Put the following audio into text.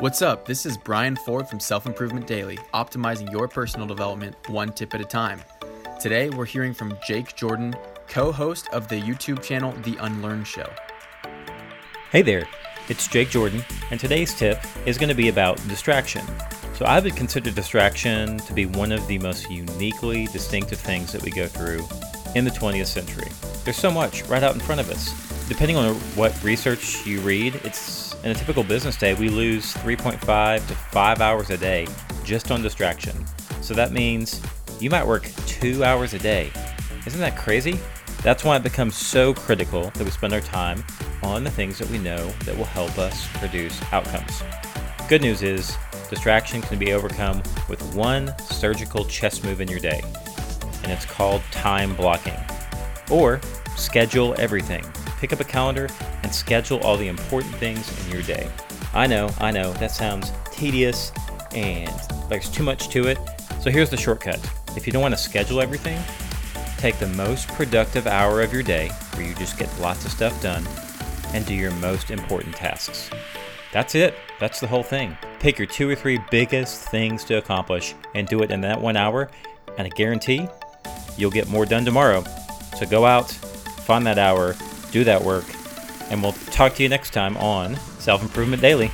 What's up? This is Brian Ford from Self Improvement Daily, optimizing your personal development one tip at a time. Today, we're hearing from Jake Jordan, co host of the YouTube channel The Unlearn Show. Hey there, it's Jake Jordan, and today's tip is going to be about distraction. So, I would consider distraction to be one of the most uniquely distinctive things that we go through in the 20th century. There's so much right out in front of us. Depending on what research you read, it's in a typical business day, we lose 3.5 to 5 hours a day just on distraction. So that means you might work 2 hours a day. Isn't that crazy? That's why it becomes so critical that we spend our time on the things that we know that will help us produce outcomes. Good news is, distraction can be overcome with one surgical chess move in your day, and it's called time blocking. Or schedule everything. Pick up a calendar and schedule all the important things in your day. I know, I know, that sounds tedious and there's too much to it. So here's the shortcut. If you don't want to schedule everything, take the most productive hour of your day where you just get lots of stuff done and do your most important tasks. That's it. That's the whole thing. Pick your two or three biggest things to accomplish and do it in that one hour, and I guarantee you'll get more done tomorrow. So go out, find that hour, do that work, and we'll talk to you next time on Self Improvement Daily.